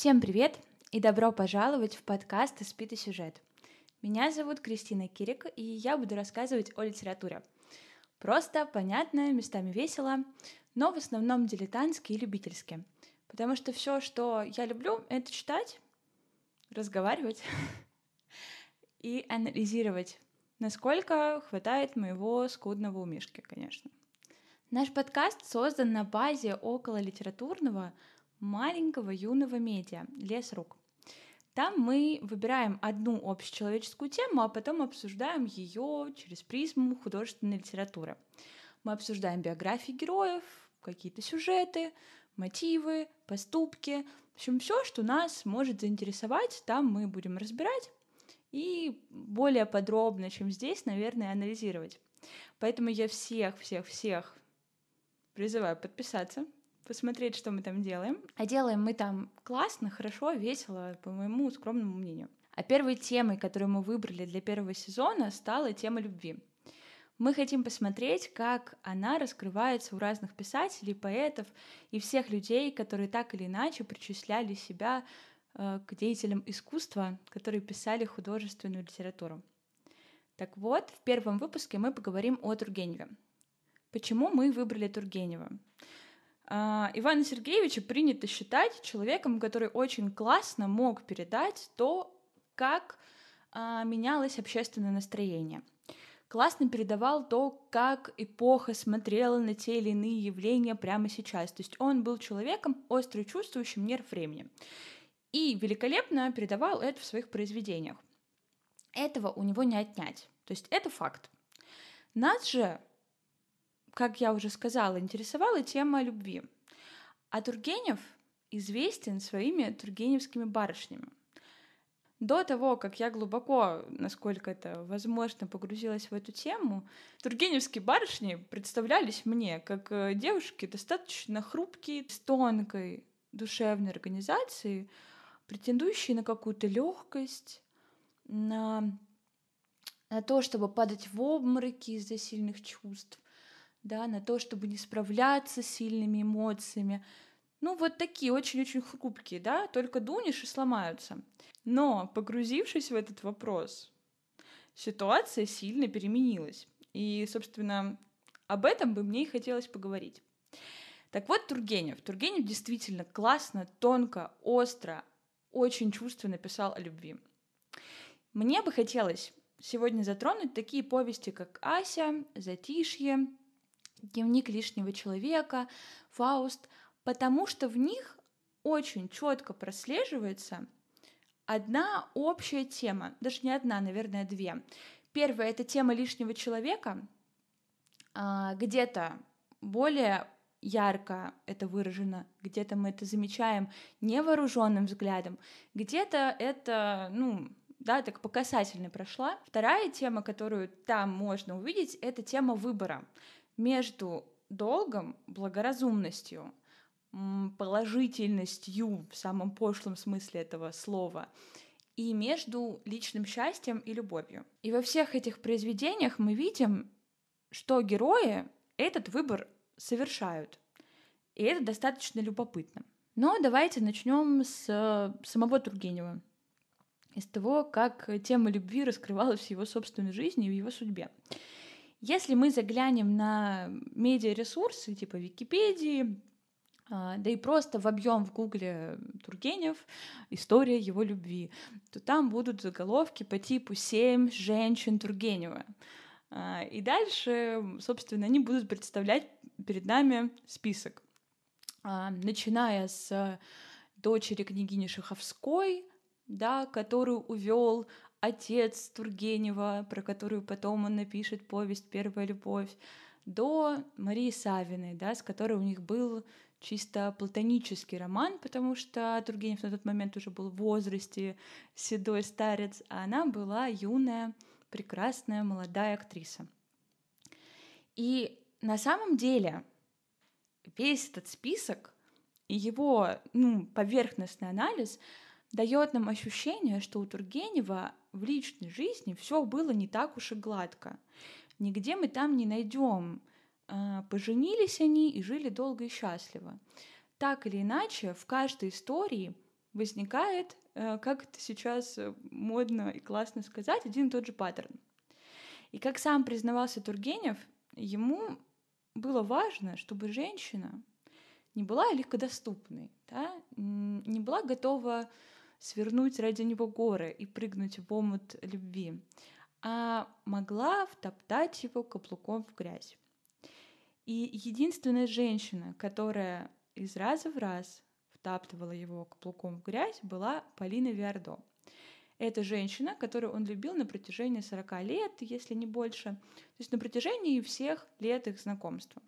Всем привет и добро пожаловать в подкаст «Испит и сюжет». Меня зовут Кристина Кирик, и я буду рассказывать о литературе. Просто, понятно, местами весело, но в основном дилетантски и любительски. Потому что все, что я люблю, это читать, разговаривать и анализировать, насколько хватает моего скудного умишки, конечно. Наш подкаст создан на базе около литературного маленького юного медиа «Лес рук». Там мы выбираем одну общечеловеческую тему, а потом обсуждаем ее через призму художественной литературы. Мы обсуждаем биографии героев, какие-то сюжеты, мотивы, поступки. В общем, все, что нас может заинтересовать, там мы будем разбирать и более подробно, чем здесь, наверное, анализировать. Поэтому я всех-всех-всех призываю подписаться, посмотреть, что мы там делаем. А делаем мы там классно, хорошо, весело, по моему скромному мнению. А первой темой, которую мы выбрали для первого сезона, стала тема любви. Мы хотим посмотреть, как она раскрывается у разных писателей, поэтов и всех людей, которые так или иначе причисляли себя э, к деятелям искусства, которые писали художественную литературу. Так вот, в первом выпуске мы поговорим о Тургеневе. Почему мы выбрали Тургенева? А, Ивана Сергеевича принято считать человеком, который очень классно мог передать то, как а, менялось общественное настроение. Классно передавал то, как эпоха смотрела на те или иные явления прямо сейчас. То есть он был человеком, остро чувствующим нерв времени. И великолепно передавал это в своих произведениях. Этого у него не отнять. То есть это факт. Нас же как я уже сказала, интересовала тема любви. А Тургенев известен своими тургеневскими барышнями. До того, как я глубоко, насколько это возможно, погрузилась в эту тему, тургеневские барышни представлялись мне как э, девушки достаточно хрупкие, с тонкой душевной организацией, претендующие на какую-то легкость, на, на то, чтобы падать в обмороки из-за сильных чувств, да, на то, чтобы не справляться с сильными эмоциями. Ну, вот такие очень-очень хрупкие, да, только дунешь и сломаются. Но, погрузившись в этот вопрос, ситуация сильно переменилась. И, собственно, об этом бы мне и хотелось поговорить. Так вот, Тургенев. Тургенев действительно классно, тонко, остро, очень чувственно писал о любви. Мне бы хотелось сегодня затронуть такие повести, как «Ася», «Затишье», дневник лишнего человека, Фауст, потому что в них очень четко прослеживается одна общая тема, даже не одна, наверное, две. Первая — это тема лишнего человека, а, где-то более ярко это выражено, где-то мы это замечаем невооруженным взглядом, где-то это, ну, да, так по касательной прошла. Вторая тема, которую там можно увидеть, это тема выбора между долгом, благоразумностью, положительностью в самом пошлом смысле этого слова и между личным счастьем и любовью. И во всех этих произведениях мы видим, что герои этот выбор совершают. И это достаточно любопытно. Но давайте начнем с самого Тургенева, из того, как тема любви раскрывалась в его собственной жизни и в его судьбе. Если мы заглянем на медиаресурсы типа Википедии, а, да и просто в объем в Гугле Тургенев «История его любви», то там будут заголовки по типу «Семь женщин Тургенева». А, и дальше, собственно, они будут представлять перед нами список, а, начиная с дочери княгини Шаховской, да, которую увел отец Тургенева, про которую потом он напишет повесть «Первая любовь», до Марии Савиной, да, с которой у них был чисто платонический роман, потому что Тургенев на тот момент уже был в возрасте, седой старец, а она была юная, прекрасная, молодая актриса. И на самом деле весь этот список и его ну, поверхностный анализ дает нам ощущение, что у Тургенева в личной жизни все было не так уж и гладко. Нигде мы там не найдем. А, поженились они и жили долго и счастливо. Так или иначе, в каждой истории возникает, э, как это сейчас модно и классно сказать, один и тот же паттерн. И как сам признавался Тургенев, ему было важно, чтобы женщина не была легкодоступной, да, не была готова свернуть ради него горы и прыгнуть в омут любви, а могла втоптать его каблуком в грязь. И единственная женщина, которая из раза в раз втаптывала его каблуком в грязь, была Полина Виардо. Это женщина, которую он любил на протяжении 40 лет, если не больше, то есть на протяжении всех лет их знакомства.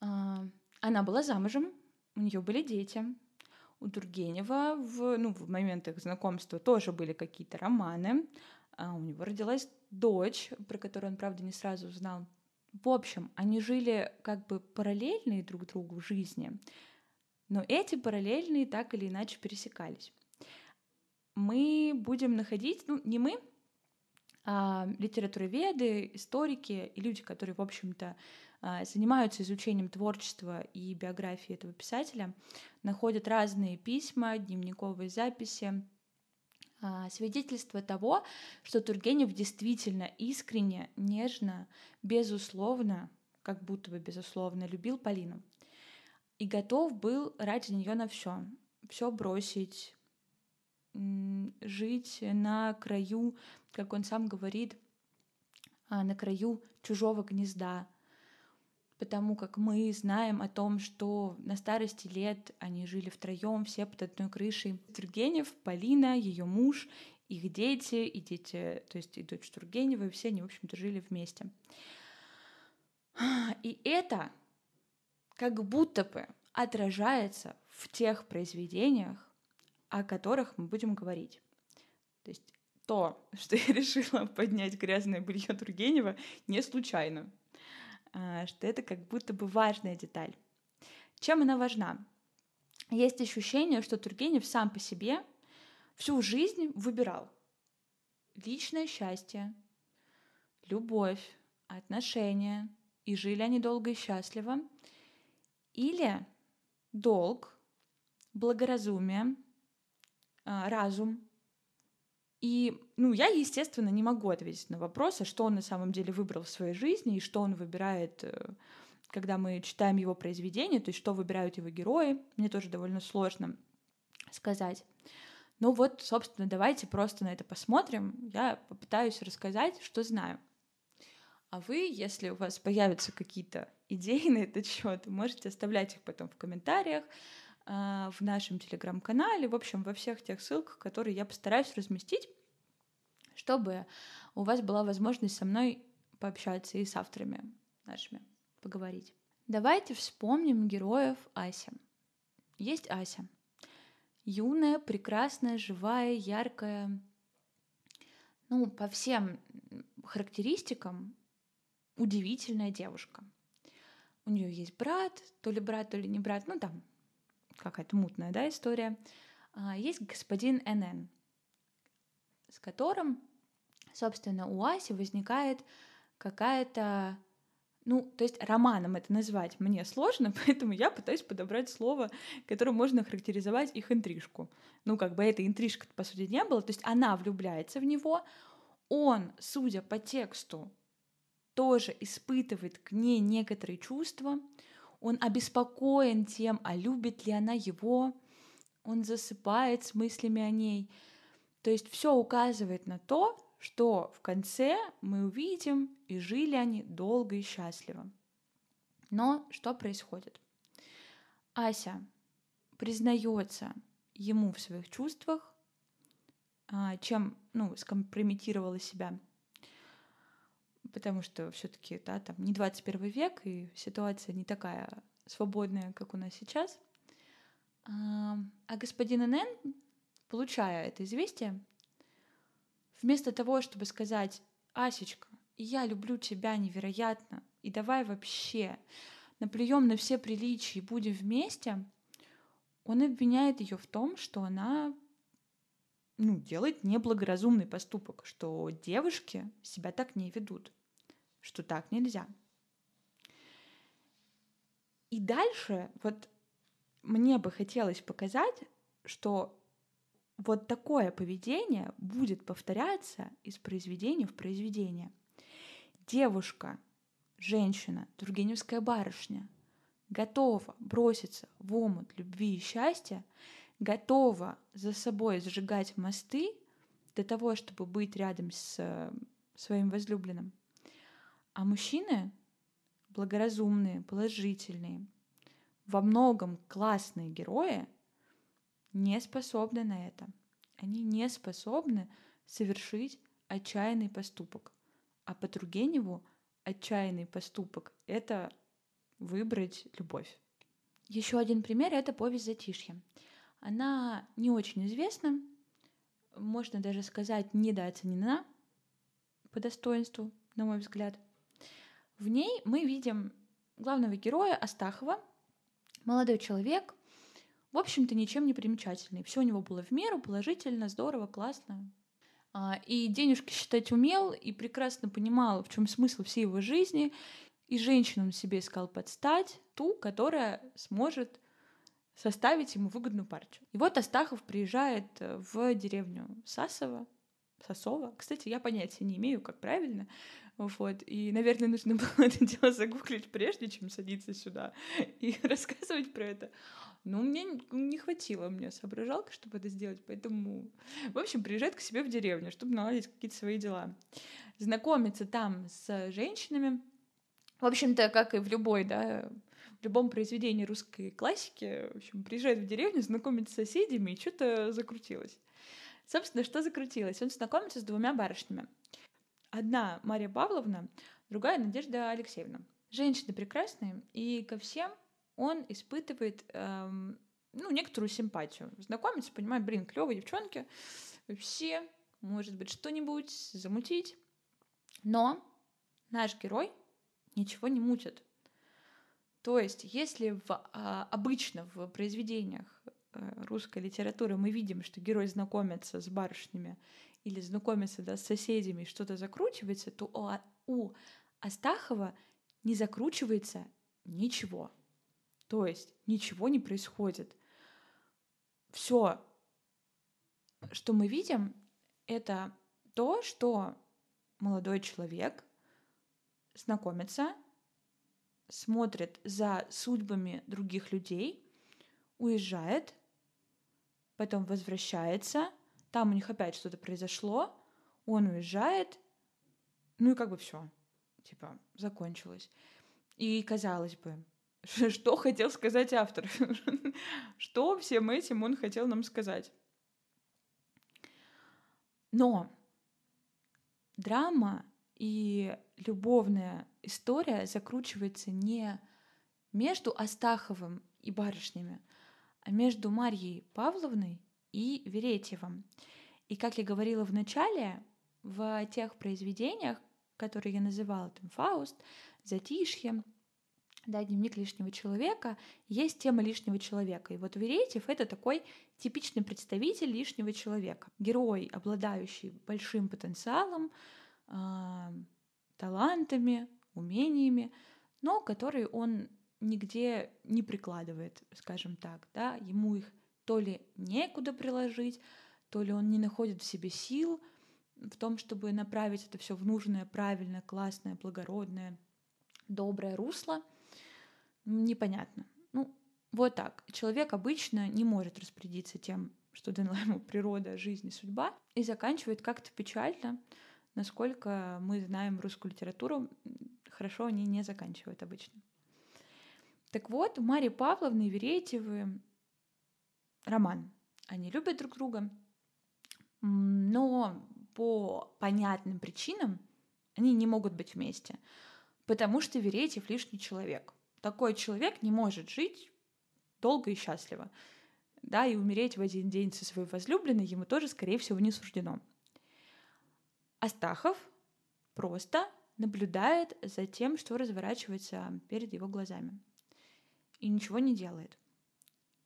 А, она была замужем, у нее были дети. У Тургенева в, ну, в момент их знакомства тоже были какие-то романы. А у него родилась дочь, про которую он, правда, не сразу узнал. В общем, они жили как бы параллельные друг другу в жизни, но эти параллельные так или иначе пересекались. Мы будем находить, ну, не мы, а литературоведы, историки и люди, которые, в общем-то, занимаются изучением творчества и биографии этого писателя, находят разные письма, дневниковые записи, а, свидетельство того, что Тургенев действительно искренне, нежно, безусловно, как будто бы безусловно любил Полину. И готов был ради нее на все, все бросить, жить на краю, как он сам говорит, а, на краю чужого гнезда, потому как мы знаем о том, что на старости лет они жили втроем, все под одной крышей. Тургенев, Полина, ее муж, их дети, и дети, то есть и дочь Тургенева, и все они, в общем-то, жили вместе. И это как будто бы отражается в тех произведениях, о которых мы будем говорить. То есть то, что я решила поднять грязное белье Тургенева, не случайно. А, что это как будто бы важная деталь. Чем она важна? Есть ощущение, что Тургенев сам по себе всю жизнь выбирал личное счастье, любовь, отношения, и жили они долго и счастливо, или долг, благоразумие, а, разум. И, ну, я, естественно, не могу ответить на вопросы, что он на самом деле выбрал в своей жизни и что он выбирает, э, когда мы читаем его произведения, то есть что выбирают его герои. Мне тоже довольно сложно сказать. Ну вот, собственно, давайте просто на это посмотрим. Я попытаюсь рассказать, что знаю. А вы, если у вас появятся какие-то идеи на этот счет, можете оставлять их потом в комментариях. А, в нашем телеграм-канале, в общем, во всех тех ссылках, которые я постараюсь разместить, чтобы у вас была возможность со мной пообщаться и с авторами нашими поговорить. Давайте вспомним героев Аси. Есть Ася. Юная, прекрасная, живая, яркая. Ну, по всем характеристикам удивительная девушка. У нее есть брат, то ли брат, то ли не брат, ну там какая-то мутная да, история, а, есть господин НН, с которым, собственно, у Аси возникает какая-то ну, то есть романом это назвать мне сложно, поэтому я пытаюсь подобрать слово, которым можно характеризовать их интрижку. Ну, как бы этой интрижка по сути не было, то есть она влюбляется в него, он, судя по тексту, тоже испытывает к ней некоторые чувства, он обеспокоен тем, а любит ли она его, он засыпает с мыслями о ней. То есть все указывает на то, что в конце мы увидим, и жили они долго и счастливо. Но что происходит? Ася признается ему в своих чувствах, а, чем ну, скомпрометировала себя потому что все-таки да, там не 21 век, и ситуация не такая свободная, как у нас сейчас. А, а господин Нн, получая это известие, вместо того, чтобы сказать, Асечка, я люблю тебя невероятно, и давай вообще наплюем на все приличия и будем вместе, он обвиняет ее в том, что она ну, делает неблагоразумный поступок, что девушки себя так не ведут что так нельзя. И дальше вот мне бы хотелось показать, что вот такое поведение будет повторяться из произведения в произведение. Девушка, женщина, тургеневская барышня готова броситься в омут любви и счастья, готова за собой сжигать мосты для того, чтобы быть рядом с э, своим возлюбленным. А мужчины благоразумные, положительные, во многом классные герои не способны на это. Они не способны совершить отчаянный поступок. А по Тургеневу отчаянный поступок — это выбрать любовь. Еще один пример — это повесть «Затишье». Она не очень известна, можно даже сказать, недооценена по достоинству, на мой взгляд. В ней мы видим главного героя Астахова, молодой человек, в общем-то, ничем не примечательный. Все у него было в меру, положительно, здорово, классно. А, и денежки считать умел, и прекрасно понимал, в чем смысл всей его жизни. И женщину он себе искал подстать, ту, которая сможет составить ему выгодную партию. И вот Астахов приезжает э, в деревню Сасово, Сосова. Кстати, я понятия не имею, как правильно. Вот. И, наверное, нужно было это дело загуглить, прежде чем садиться сюда и рассказывать про это. Но мне не хватило мне соображалка, чтобы это сделать, поэтому... В общем, приезжает к себе в деревню, чтобы наладить какие-то свои дела. Знакомится там с женщинами. В общем-то, как и в любой, да, в любом произведении русской классики, в общем, приезжает в деревню, знакомится с соседями, и что-то закрутилось. Собственно, что закрутилось? Он знакомится с двумя барышнями. Одна Мария Павловна, другая Надежда Алексеевна. Женщины прекрасные, и ко всем он испытывает эм, ну, некоторую симпатию. Знакомится, понимает, блин, клевые девчонки, все, может быть, что-нибудь замутить. Но наш герой ничего не мутит. То есть, если в, а, обычно в произведениях русской литературы мы видим, что герой знакомится с барышнями или знакомится да, с соседями, что-то закручивается, то у, у Астахова не закручивается ничего. То есть ничего не происходит. Все, что мы видим, это то, что молодой человек знакомится, смотрит за судьбами других людей, уезжает, потом возвращается — там у них опять что-то произошло, он уезжает, ну и как бы все, типа, закончилось. И казалось бы, что хотел сказать автор? Что всем этим он хотел нам сказать? Но драма и любовная история закручивается не между Астаховым и барышнями, между Марьей Павловной и Веретьевым. И, как я говорила в начале, в тех произведениях, которые я называла, там, «Фауст», «Затишье», да, дневник лишнего человека, есть тема лишнего человека. И вот Веретьев — это такой типичный представитель лишнего человека. Герой, обладающий большим потенциалом, э, талантами, умениями, но который он нигде не прикладывает, скажем так. Да? Ему их то ли некуда приложить, то ли он не находит в себе сил в том, чтобы направить это все в нужное, правильное, классное, благородное, доброе русло. Непонятно. Ну, вот так. Человек обычно не может распорядиться тем, что дала ему природа, жизнь и судьба, и заканчивает как-то печально, насколько мы знаем русскую литературу, хорошо они не заканчивают обычно. Так вот, у Марии Павловны и Веретьевы роман. Они любят друг друга, но по понятным причинам они не могут быть вместе, потому что Веретьев лишний человек. Такой человек не может жить долго и счастливо. Да, и умереть в один день со своей возлюбленной ему тоже, скорее всего, не суждено. Астахов просто наблюдает за тем, что разворачивается перед его глазами. И ничего не делает.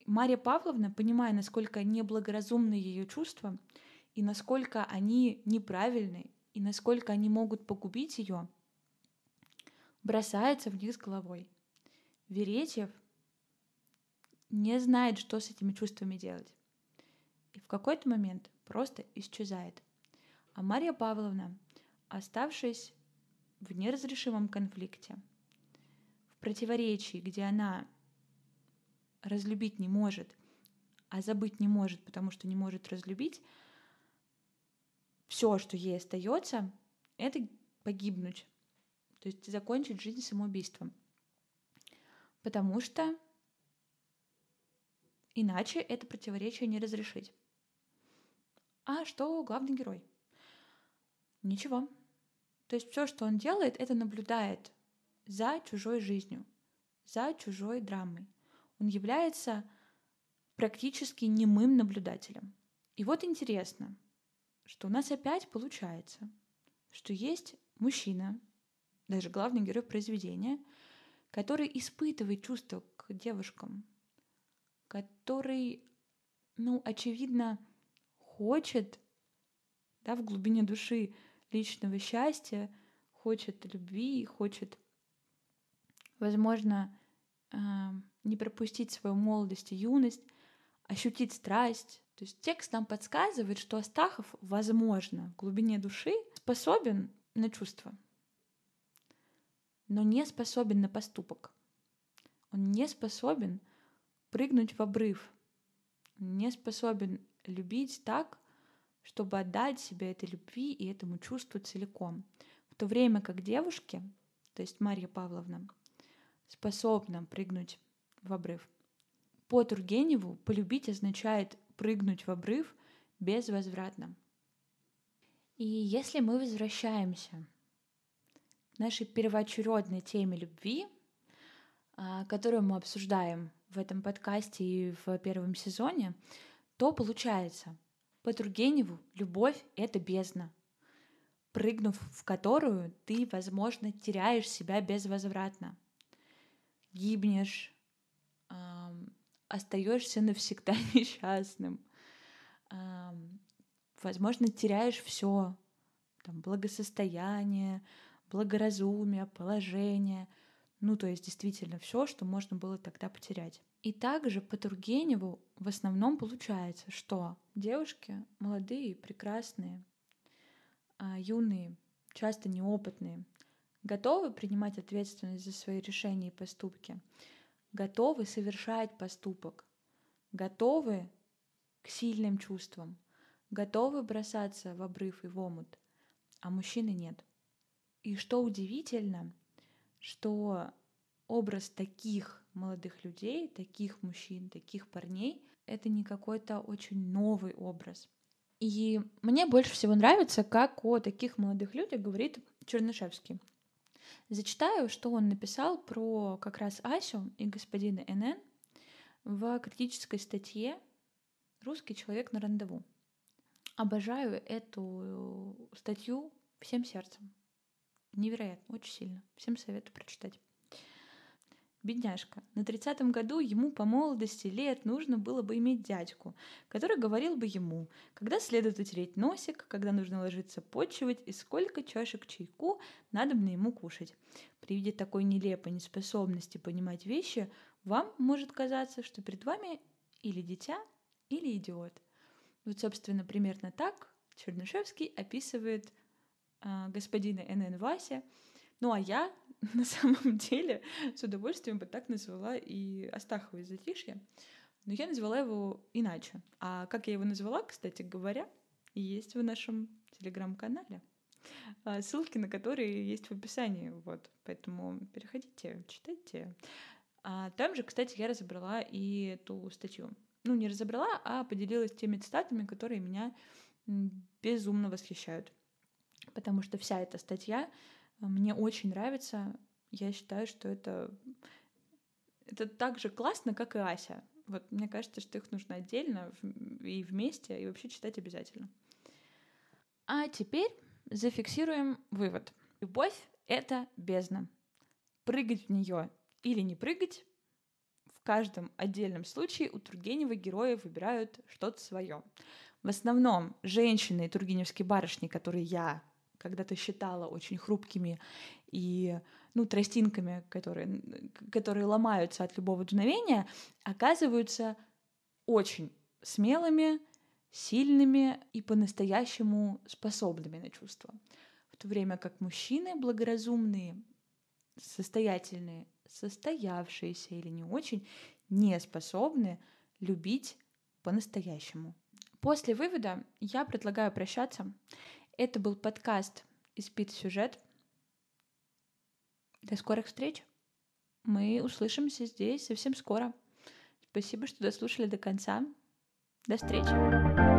Мария Павловна, понимая, насколько неблагоразумны ее чувства, и насколько они неправильны, и насколько они могут погубить ее, бросается в них с головой. Веретьев не знает, что с этими чувствами делать. И в какой-то момент просто исчезает. А Марья Павловна, оставшись в неразрешимом конфликте, в противоречии, где она разлюбить не может, а забыть не может, потому что не может разлюбить, все, что ей остается, это погибнуть, то есть закончить жизнь самоубийством. Потому что иначе это противоречие не разрешить. А что главный герой? Ничего. То есть все, что он делает, это наблюдает за чужой жизнью, за чужой драмой. Он является практически немым наблюдателем. И вот интересно, что у нас опять получается, что есть мужчина, даже главный герой произведения, который испытывает чувства к девушкам, который, ну, очевидно, хочет да, в глубине души личного счастья, хочет любви, хочет, возможно, а, не пропустить свою молодость и юность, ощутить страсть. То есть текст нам подсказывает, что Астахов, возможно, в глубине души способен на чувства, но не способен на поступок. Он не способен прыгнуть в обрыв, не способен любить так, чтобы отдать себя этой любви и этому чувству целиком. В то время как девушки, то есть Марья Павловна, способна прыгнуть в обрыв. По Тургеневу полюбить означает прыгнуть в обрыв безвозвратно. И если мы возвращаемся к нашей первоочередной теме любви, а, которую мы обсуждаем в этом подкасте и в первом сезоне, то получается, по Тургеневу любовь — это бездна, прыгнув в которую ты, возможно, теряешь себя безвозвратно, гибнешь, остаешься навсегда несчастным, возможно, теряешь все, там, благосостояние, благоразумие, положение, ну, то есть действительно все, что можно было тогда потерять. И также по Тургеневу в основном получается, что девушки молодые, прекрасные, а, юные, часто неопытные, готовы принимать ответственность за свои решения и поступки, готовы совершать поступок, готовы к сильным чувствам, готовы бросаться в обрыв и в омут, а мужчины нет. И что удивительно, что образ таких молодых людей, таких мужчин, таких парней, это не какой-то очень новый образ. И мне больше всего нравится, как о таких молодых людях говорит Чернышевский. Зачитаю, что он написал про как раз Асю и господина НН в критической статье «Русский человек на рандеву». Обожаю эту статью всем сердцем. Невероятно, очень сильно. Всем советую прочитать. Бедняжка. На тридцатом году ему по молодости лет нужно было бы иметь дядьку, который говорил бы ему, когда следует утереть носик, когда нужно ложиться почивать и сколько чашек чайку надо бы ему кушать. При виде такой нелепой неспособности понимать вещи, вам может казаться, что перед вами или дитя, или идиот. Вот, собственно, примерно так Чернышевский описывает э, господина Н.Н. Вася, ну а я на самом деле с удовольствием бы так назвала и Астахова из «Затишья», но я назвала его иначе. А как я его назвала, кстати говоря, есть в нашем телеграм-канале. А, ссылки на которые есть в описании. Вот. Поэтому переходите, читайте. А там же, кстати, я разобрала и эту статью. Ну, не разобрала, а поделилась теми цитатами, которые меня безумно восхищают. Потому что вся эта статья мне очень нравится. Я считаю, что это, это так же классно, как и Ася. Вот мне кажется, что их нужно отдельно и вместе, и вообще читать обязательно. А теперь зафиксируем вывод. Любовь — это бездна. Прыгать в нее или не прыгать в каждом отдельном случае у Тургенева герои выбирают что-то свое. В основном женщины и тургеневские барышни, которые я когда-то считала очень хрупкими и ну, тростинками, которые, которые ломаются от любого дуновения, оказываются очень смелыми, сильными и по-настоящему способными на чувства. В то время как мужчины благоразумные, состоятельные, состоявшиеся или не очень, не способны любить по-настоящему. После вывода я предлагаю прощаться. Это был подкаст «Испит сюжет». До скорых встреч. Мы услышимся здесь совсем скоро. Спасибо, что дослушали до конца. До встречи.